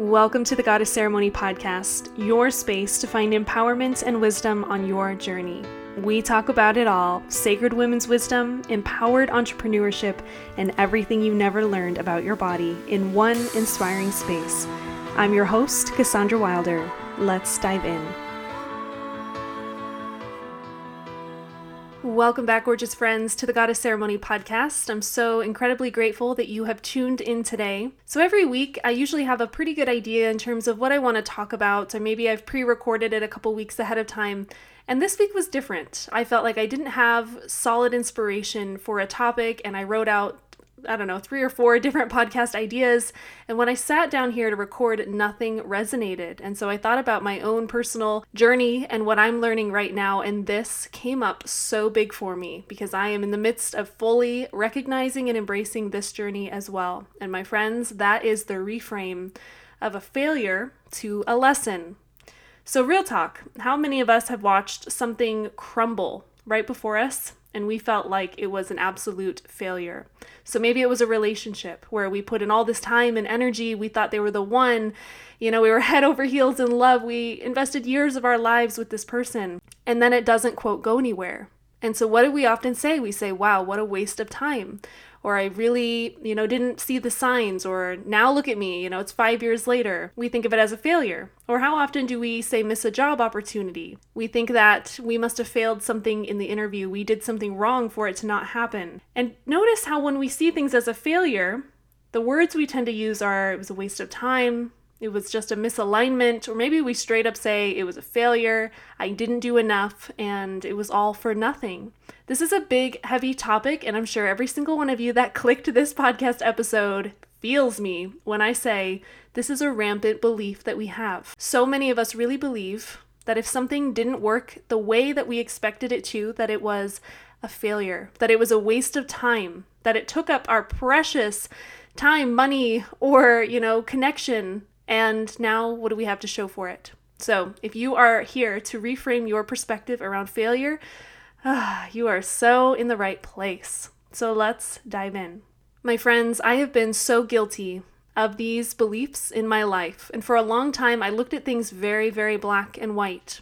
Welcome to the Goddess Ceremony Podcast, your space to find empowerment and wisdom on your journey. We talk about it all sacred women's wisdom, empowered entrepreneurship, and everything you never learned about your body in one inspiring space. I'm your host, Cassandra Wilder. Let's dive in. Welcome back, gorgeous friends, to the Goddess Ceremony podcast. I'm so incredibly grateful that you have tuned in today. So, every week, I usually have a pretty good idea in terms of what I want to talk about, or maybe I've pre recorded it a couple weeks ahead of time. And this week was different. I felt like I didn't have solid inspiration for a topic, and I wrote out I don't know, three or four different podcast ideas. And when I sat down here to record, nothing resonated. And so I thought about my own personal journey and what I'm learning right now. And this came up so big for me because I am in the midst of fully recognizing and embracing this journey as well. And my friends, that is the reframe of a failure to a lesson. So, real talk how many of us have watched something crumble right before us and we felt like it was an absolute failure. So maybe it was a relationship where we put in all this time and energy, we thought they were the one, you know, we were head over heels in love, we invested years of our lives with this person, and then it doesn't, quote, go anywhere. And so what do we often say? We say, wow, what a waste of time or I really, you know, didn't see the signs, or now look at me, you know, it's five years later. We think of it as a failure. Or how often do we say miss a job opportunity? We think that we must have failed something in the interview, we did something wrong for it to not happen. And notice how when we see things as a failure, the words we tend to use are it was a waste of time, it was just a misalignment, or maybe we straight up say it was a failure, I didn't do enough, and it was all for nothing. This is a big, heavy topic, and I'm sure every single one of you that clicked this podcast episode feels me when I say this is a rampant belief that we have. So many of us really believe that if something didn't work the way that we expected it to, that it was a failure, that it was a waste of time, that it took up our precious time, money, or, you know, connection and now, what do we have to show for it? So, if you are here to reframe your perspective around failure, ah, you are so in the right place. So, let's dive in. My friends, I have been so guilty of these beliefs in my life. And for a long time, I looked at things very, very black and white.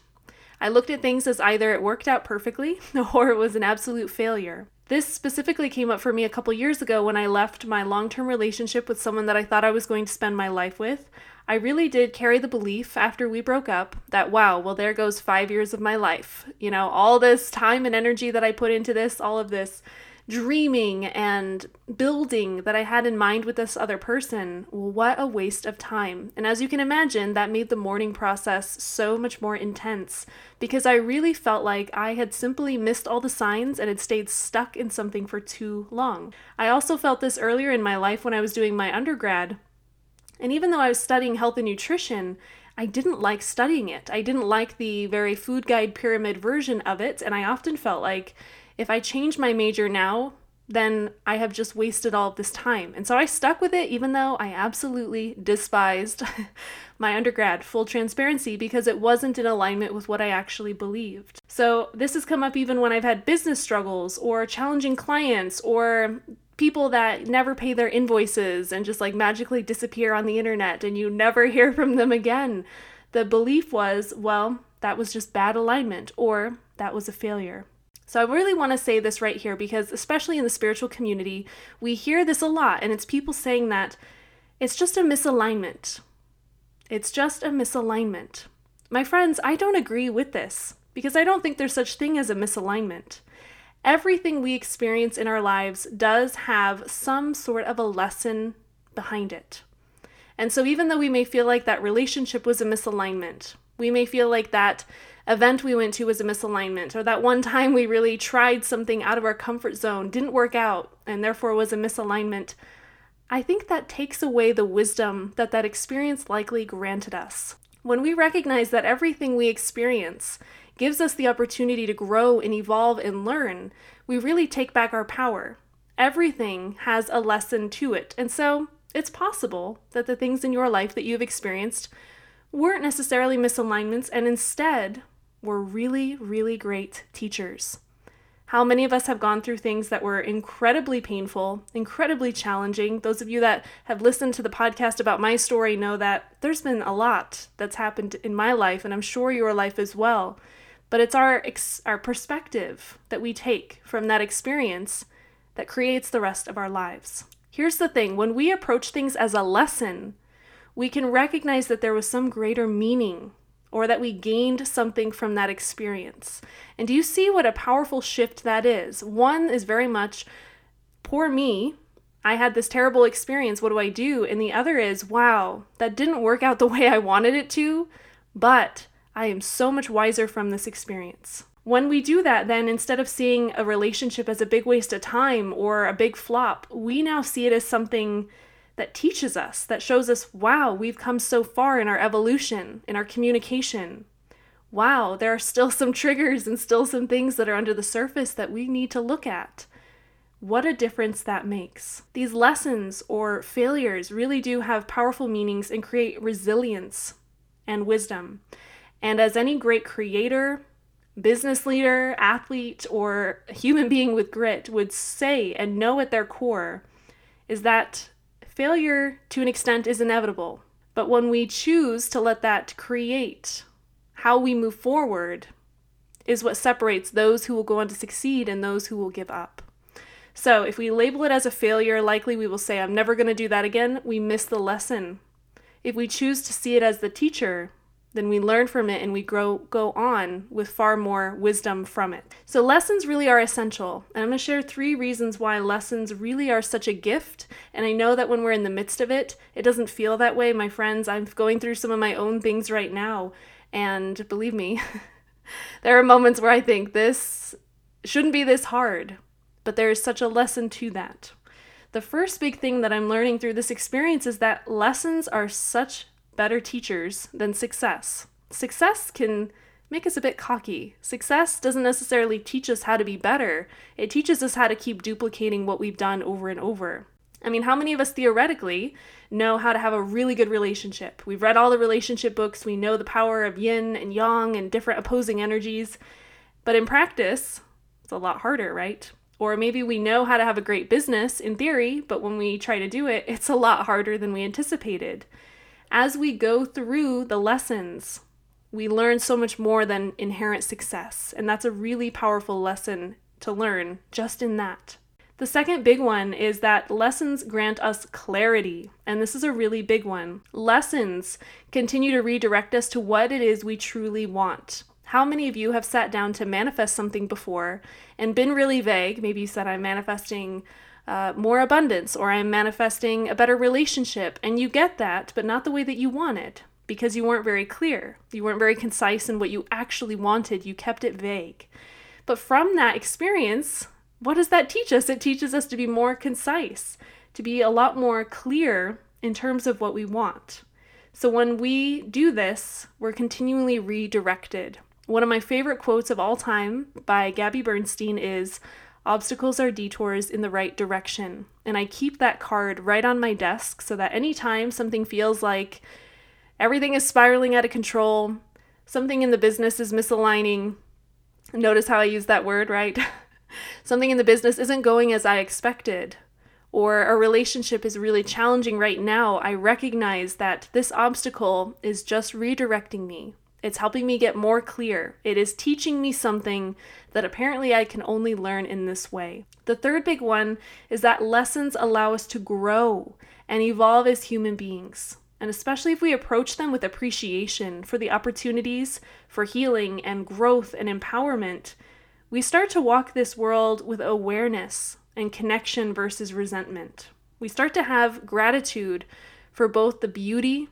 I looked at things as either it worked out perfectly or it was an absolute failure. This specifically came up for me a couple years ago when I left my long term relationship with someone that I thought I was going to spend my life with. I really did carry the belief after we broke up that, wow, well, there goes five years of my life. You know, all this time and energy that I put into this, all of this dreaming and building that I had in mind with this other person, what a waste of time. And as you can imagine, that made the mourning process so much more intense because I really felt like I had simply missed all the signs and had stayed stuck in something for too long. I also felt this earlier in my life when I was doing my undergrad and even though I was studying health and nutrition, I didn't like studying it. I didn't like the very food guide pyramid version of it. And I often felt like if I change my major now, then I have just wasted all of this time. And so I stuck with it, even though I absolutely despised my undergrad, full transparency, because it wasn't in alignment with what I actually believed. So this has come up even when I've had business struggles or challenging clients or people that never pay their invoices and just like magically disappear on the internet and you never hear from them again. The belief was, well, that was just bad alignment or that was a failure. So I really want to say this right here because, especially in the spiritual community, we hear this a lot, and it's people saying that it's just a misalignment. It's just a misalignment. My friends, I don't agree with this because I don't think there's such thing as a misalignment everything we experience in our lives does have some sort of a lesson behind it. And so, even though we may feel like that relationship was a misalignment, we may feel like that event we went to was a misalignment, or that one time we really tried something out of our comfort zone didn't work out and therefore was a misalignment, I think that takes away the wisdom that that experience likely granted us. When we recognize that everything we experience gives us the opportunity to grow and evolve and learn, we really take back our power. Everything has a lesson to it. And so it's possible that the things in your life that you've experienced weren't necessarily misalignments and instead were really, really great teachers. How many of us have gone through things that were incredibly painful, incredibly challenging? Those of you that have listened to the podcast about my story know that there's been a lot that's happened in my life, and I'm sure your life as well. But it's our, our perspective that we take from that experience that creates the rest of our lives. Here's the thing when we approach things as a lesson, we can recognize that there was some greater meaning or that we gained something from that experience. And do you see what a powerful shift that is? One is very much, poor me, I had this terrible experience, what do I do? And the other is, wow, that didn't work out the way I wanted it to, but I am so much wiser from this experience. When we do that, then instead of seeing a relationship as a big waste of time or a big flop, we now see it as something that teaches us, that shows us, wow, we've come so far in our evolution, in our communication. Wow, there are still some triggers and still some things that are under the surface that we need to look at. What a difference that makes. These lessons or failures really do have powerful meanings and create resilience and wisdom. And as any great creator, business leader, athlete, or human being with grit would say and know at their core, is that failure to an extent is inevitable. But when we choose to let that create how we move forward, is what separates those who will go on to succeed and those who will give up. So, if we label it as a failure, likely we will say, I'm never going to do that again. We miss the lesson. If we choose to see it as the teacher, then we learn from it and we grow go on with far more wisdom from it. So lessons really are essential. And I'm going to share three reasons why lessons really are such a gift. And I know that when we're in the midst of it, it doesn't feel that way, my friends. I'm going through some of my own things right now, and believe me, there are moments where I think this shouldn't be this hard, but there is such a lesson to that. The first big thing that I'm learning through this experience is that lessons are such better teachers than success. Success can make us a bit cocky. Success doesn't necessarily teach us how to be better, it teaches us how to keep duplicating what we've done over and over. I mean, how many of us theoretically know how to have a really good relationship? We've read all the relationship books, we know the power of yin and yang and different opposing energies, but in practice, it's a lot harder, right? Or maybe we know how to have a great business in theory, but when we try to do it, it's a lot harder than we anticipated as we go through the lessons, we learn so much more than inherent success. And that's a really powerful lesson to learn just in that. The second big one is that lessons grant us clarity, and this is a really big one. Lessons continue to redirect us to what it is we truly want. How many of you have sat down to manifest something before and been really vague? Maybe you said, I'm manifesting uh, more abundance or I'm manifesting a better relationship. And you get that, but not the way that you wanted because you weren't very clear. You weren't very concise in what you actually wanted. You kept it vague. But from that experience, what does that teach us? It teaches us to be more concise, to be a lot more clear in terms of what we want. So when we do this, we're continually redirected. One of my favorite quotes of all time by Gabby Bernstein is Obstacles are detours in the right direction. And I keep that card right on my desk so that anytime something feels like everything is spiraling out of control, something in the business is misaligning, notice how I use that word, right? something in the business isn't going as I expected, or a relationship is really challenging right now, I recognize that this obstacle is just redirecting me. It's helping me get more clear. It is teaching me something that apparently I can only learn in this way. The third big one is that lessons allow us to grow and evolve as human beings. And especially if we approach them with appreciation for the opportunities for healing and growth and empowerment, we start to walk this world with awareness and connection versus resentment. We start to have gratitude for both the beauty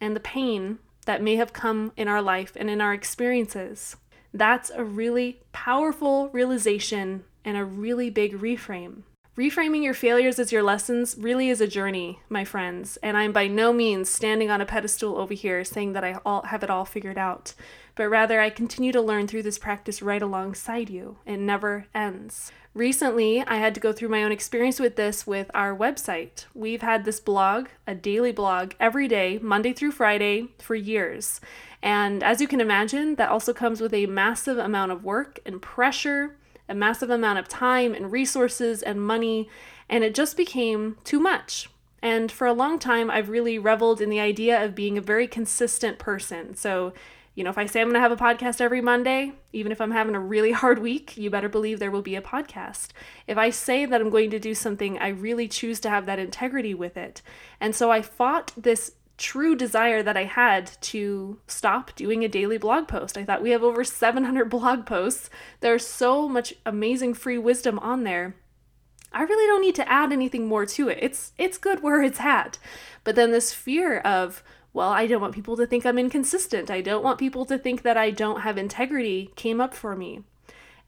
and the pain that may have come in our life and in our experiences. That's a really powerful realization and a really big reframe. Reframing your failures as your lessons really is a journey, my friends, and I'm by no means standing on a pedestal over here saying that I all have it all figured out, but rather I continue to learn through this practice right alongside you. It never ends. Recently, I had to go through my own experience with this with our website. We've had this blog, a daily blog, every day, Monday through Friday, for years. And as you can imagine, that also comes with a massive amount of work and pressure a massive amount of time and resources and money, and it just became too much. And for a long time, I've really reveled in the idea of being a very consistent person. So, you know, if I say I'm going to have a podcast every Monday, even if I'm having a really hard week, you better believe there will be a podcast. If I say that I'm going to do something, I really choose to have that integrity with it. And so I fought this true desire that I had to stop doing a daily blog post. I thought we have over 700 blog posts. There's so much amazing free wisdom on there. I really don't need to add anything more to it. It's it's good where it's at. But then this fear of, well, I don't want people to think I'm inconsistent. I don't want people to think that I don't have integrity came up for me.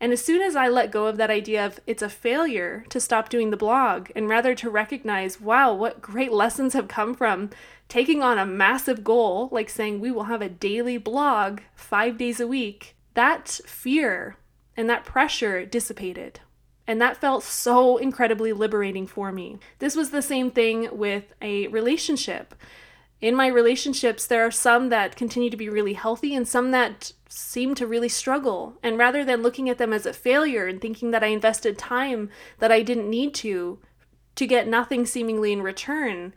And as soon as I let go of that idea of it's a failure to stop doing the blog and rather to recognize, wow, what great lessons have come from taking on a massive goal, like saying we will have a daily blog five days a week, that fear and that pressure dissipated. And that felt so incredibly liberating for me. This was the same thing with a relationship. In my relationships, there are some that continue to be really healthy and some that seem to really struggle. And rather than looking at them as a failure and thinking that I invested time that I didn't need to, to get nothing seemingly in return,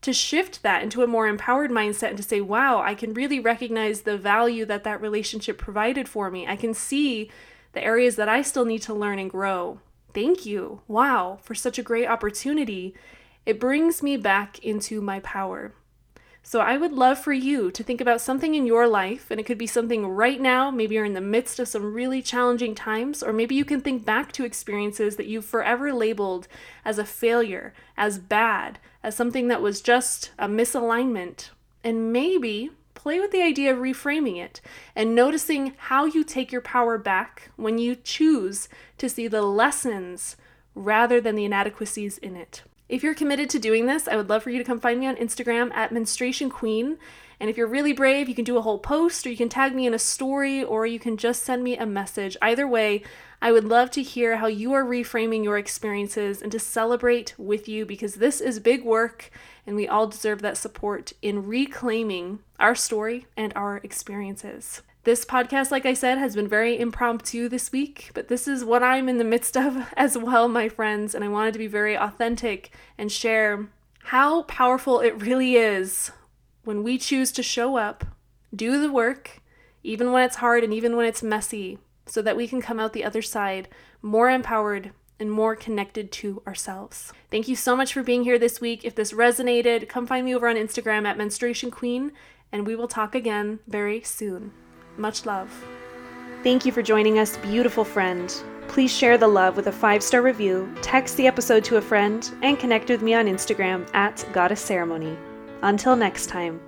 to shift that into a more empowered mindset and to say, wow, I can really recognize the value that that relationship provided for me. I can see the areas that I still need to learn and grow. Thank you. Wow, for such a great opportunity. It brings me back into my power. So I would love for you to think about something in your life, and it could be something right now. Maybe you're in the midst of some really challenging times, or maybe you can think back to experiences that you've forever labeled as a failure, as bad, as something that was just a misalignment. And maybe play with the idea of reframing it and noticing how you take your power back when you choose to see the lessons rather than the inadequacies in it. If you're committed to doing this, I would love for you to come find me on Instagram at Menstruation Queen. And if you're really brave, you can do a whole post or you can tag me in a story or you can just send me a message. Either way, I would love to hear how you are reframing your experiences and to celebrate with you because this is big work and we all deserve that support in reclaiming our story and our experiences. This podcast, like I said, has been very impromptu this week, but this is what I'm in the midst of as well, my friends, and I wanted to be very authentic and share how powerful it really is when we choose to show up, do the work, even when it's hard and even when it's messy, so that we can come out the other side more empowered and more connected to ourselves. Thank you so much for being here this week. If this resonated, come find me over on Instagram at Menstruation Queen, and we will talk again very soon. Much love. Thank you for joining us, beautiful friend. Please share the love with a five star review, text the episode to a friend, and connect with me on Instagram at Goddess Ceremony. Until next time.